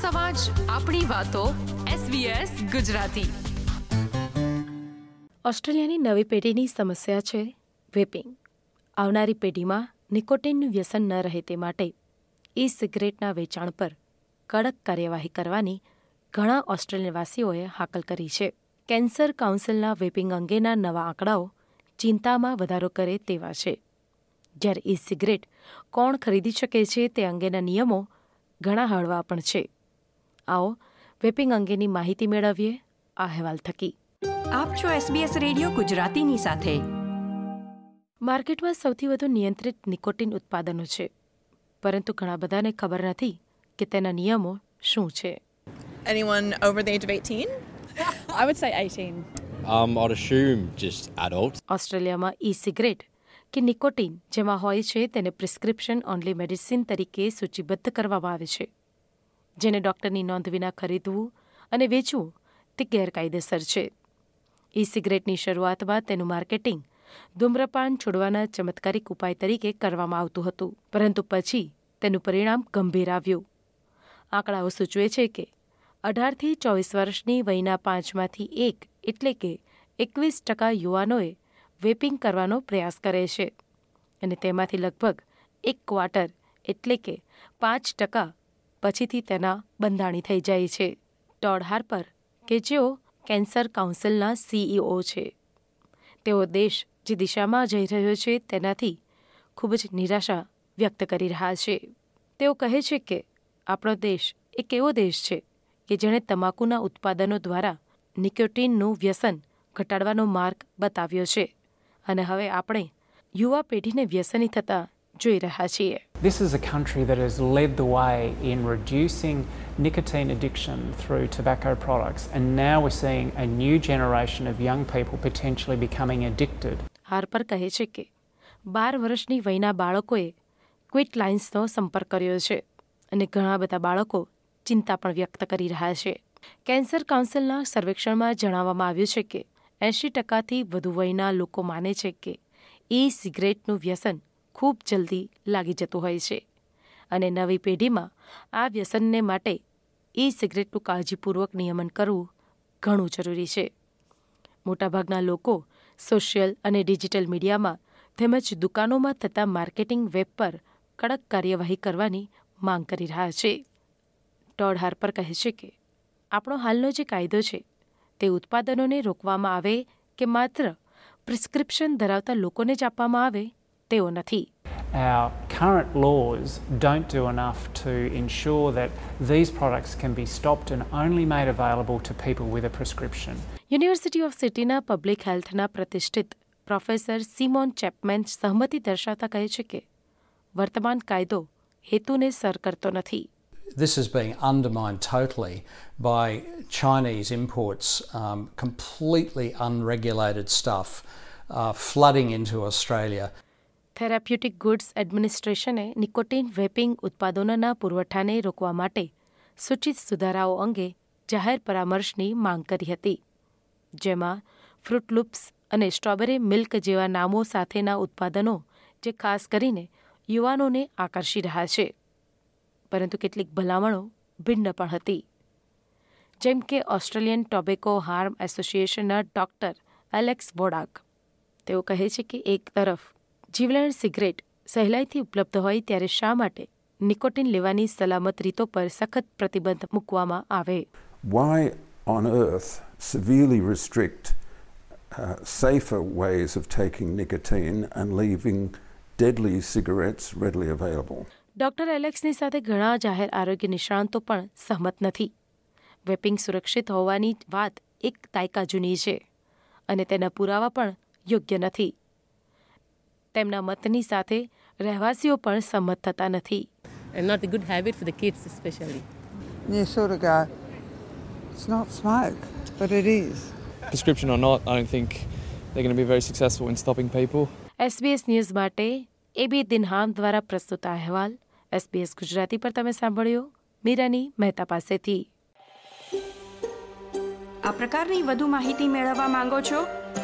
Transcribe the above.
સમાજ, આપણી વાતો SBS ગુજરાતી. ઓસ્ટ્રેલિયાની નવી પેઢીની સમસ્યા છે વેપિંગ. આવનારી પેઢીમાં નિકોટિનનું વ્યસન ન રહે તે માટે ઈ સિગરેટના વેચાણ પર કડક કાર્યવાહી કરવાની ઘણા ઓસ્ટ્રેલિયાવાસીઓએ હાકલ કરી છે. કેન્સર કાઉન્સિલના વેપિંગ અંગેના નવા આંકડાઓ ચિંતામાં વધારો કરે તેવા છે. જ્યારે ઈ સિગરેટ કોણ ખરીદી શકે છે તે અંગેના નિયમો ઘણા હળવા પણ છે. આવો વેપિંગ અંગેની માહિતી મેળવીએ આ અહેવાલ થકી આપ છો SBS રેડિયો ગુજરાતીની સાથે માર્કેટમાં સૌથી વધુ નિયંત્રિત નિકોટિન ઉત્પાદનો છે પરંતુ ઘણા બધાને ખબર નથી કે તેના નિયમો શું છે Anyone over the age of 18? I would say 18. Um, I'd assume just adults. ઓસ્ટ્રેલિયામાં ઈ સિગરેટ કે નિકોટિન જેમાં હોય છે તેને પ્રિસ્ક્રિપ્શન ઓનલી મેડિસિન તરીકે સૂચિબદ્ધ કરવામાં આવે છે જેને ડૉક્ટરની નોંધ વિના ખરીદવું અને વેચવું તે ગેરકાયદેસર છે. ઈ સિગરેટની શરૂઆતમાં તેનું માર્કેટિંગ ધૂમ્રપાન છોડવાના ચમત્કારિક ઉપાય તરીકે કરવામાં આવતું હતું, પરંતુ પછી તેનું પરિણામ ગંભીર આવ્યું. આંકડાઓ સૂચવે છે કે અઢારથી ચોવીસ વર્ષની વયના પાંચમાંથી એક એટલે કે એકવીસ ટકા યુવાનોએ વેપિંગ કરવાનો પ્રયાસ કરે છે અને તેમાંથી લગભગ એક ક્વાર્ટર એટલે કે પાંચ ટકા પછીથી તેના બંધાણી થઈ જાય છે. ટોડ હાર્પર, કે જેઓ કેન્સર કાઉન્સિલના સીઈઓ છે. તેઓ દેશ જે દિશામાં જઈ રહ્યો છે તેનાથી ખૂબ જ નિરાશા વ્યક્ત કરી રહ્યા છે. તેઓ કહે છે કે આપણો દેશ એક એવો દેશ છે કે જેણે તમાકુના ઉત્પાદનો દ્વારા નિકોટિનનું વ્યસન ઘટાડવાનો માર્ગ બતાવ્યો છે. અને હવે આપણે યુવા પેઢીને વ્યસની થતા જોઈ રહ્યા છીએ This is a country that has led the way in reducing nicotine addiction through tobacco products, and now we're seeing a new generation of young people potentially becoming addicted. Harper કહે છે કે બાર વર્ષની વયના બાળકોએ ક્વિટ લાઇન્સનો સંપર્ક કર્યો છે અને ઘણા બધા બાળકો ચિંતા પણ વ્યક્ત કરી રહ્યા છે કેન્સર કાઉન્સિલના સર્વેક્ષણમાં જણાવવામાં આવ્યું છે કે એંશી ટકાથી વધુ વયના લોકો માને છે કે ઈ સિગરેટનું વ્યસન ખૂબ જલ્દી લાગી જતું હોય છે. અને નવી પેઢીમાં આ વ્યસનને માટે ઈ સિગરેટનું કાળજીપૂર્વક નિયમન કરવું ઘણું જરૂરી છે. મોટાભાગના લોકો સોશિયલ અને ડિજિટલ મીડિયામાં તેમજ દુકાનોમાં થતા માર્કેટિંગ વેબ પર કડક કાર્યવાહી કરવાની માંગ કરી રહ્યા છે. ટોડ હાર્પર કહે છે કે, આપણો હાલનો જે કાયદો છે, તે ઉત્પાદનોને રોકવામાં આવે કે માત્ર પ્રિસ્ક્રિપ્શન ધરાવતા લોકોને જ આપવામાં આવે તેવો નથી Our current laws don't do enough to ensure that these products can be stopped and only made available to people with a prescription. University of સિટીના પબ્લિક હેલ્થના પ્રતિષ્ઠિત પ્રોફેસર સિમોન ચેપમેન સહમતિ દર્શાવતા કહે છે કે વર્તમાન કાયદો હેતુને સર કરતો નથી This is being undermined totally by Chinese imports, um, completely unregulated stuff uh, flooding into Australia. Therapeutic goods એડમિનિસ્ટ્રેશને nicotine vaping ઉત્પાદનોના પુરવઠાને રોકવા માટે સૂચિત સુધારાઓ અંગે જાહેર પરામર્શની માંગ કરી હતી, જેમાં ફ્રૂટ લૂપ્સ અને સ્ટ્રોબેરી મિલ્ક જેવા નામો સાથેના ઉત્પાદનો, જે ખાસ કરીને યુવાનોને આકર્ષી રહ્યા છે, પરંતુ કેટલીક ભલામણો ભિન્ન પણ હતી. જેમ કે ઓસ્ટ્રેલિયન ટોબેકો હાર્મ એસોસિએશનના ડોક્ટર એલેક્સ વોડાક, તેઓ કહે છે કે એક તરફ જીવલેણ સિગરેટ સહેલાઈથી ઉપલબ્ધ હોય ત્યારે શા માટે નિકોટિન લેવાની સલામત રીતો પર સખત પ્રતિબંધ મૂકવામાં આવે? Why on earth severely restrict uh, safer ways of taking nicotine and leaving deadly cigarettes readily available? Doctor એલેક્સની સાથે ઘણા જાહેર આરોગ્ય નિષ્ણાંતો પણ સહમત નથી. વેપિંગ સુરક્ષિત હોવાની વાત એક દાયકા જૂની છે અને તેના પુરાવા પણ યોગ્ય નથી. તેમના મતની સાથે રહેવાસીઓ પણ સંમત થતા નથી And not a good habit for the kids, especially. You sort of go, it's not smoke, but it is. prescription or not, I don't think they're going to be very successful in stopping people. SBS news માટે Abby Dinham દ્વારા પ્રસ્તુત આ અહેવાલ SBS Gujarati પર તમે સાંભળ્યો મીરાની મહેતા પાસેથી આ પ્રકારની વધુ માહિતી મેળવવા માંગો છો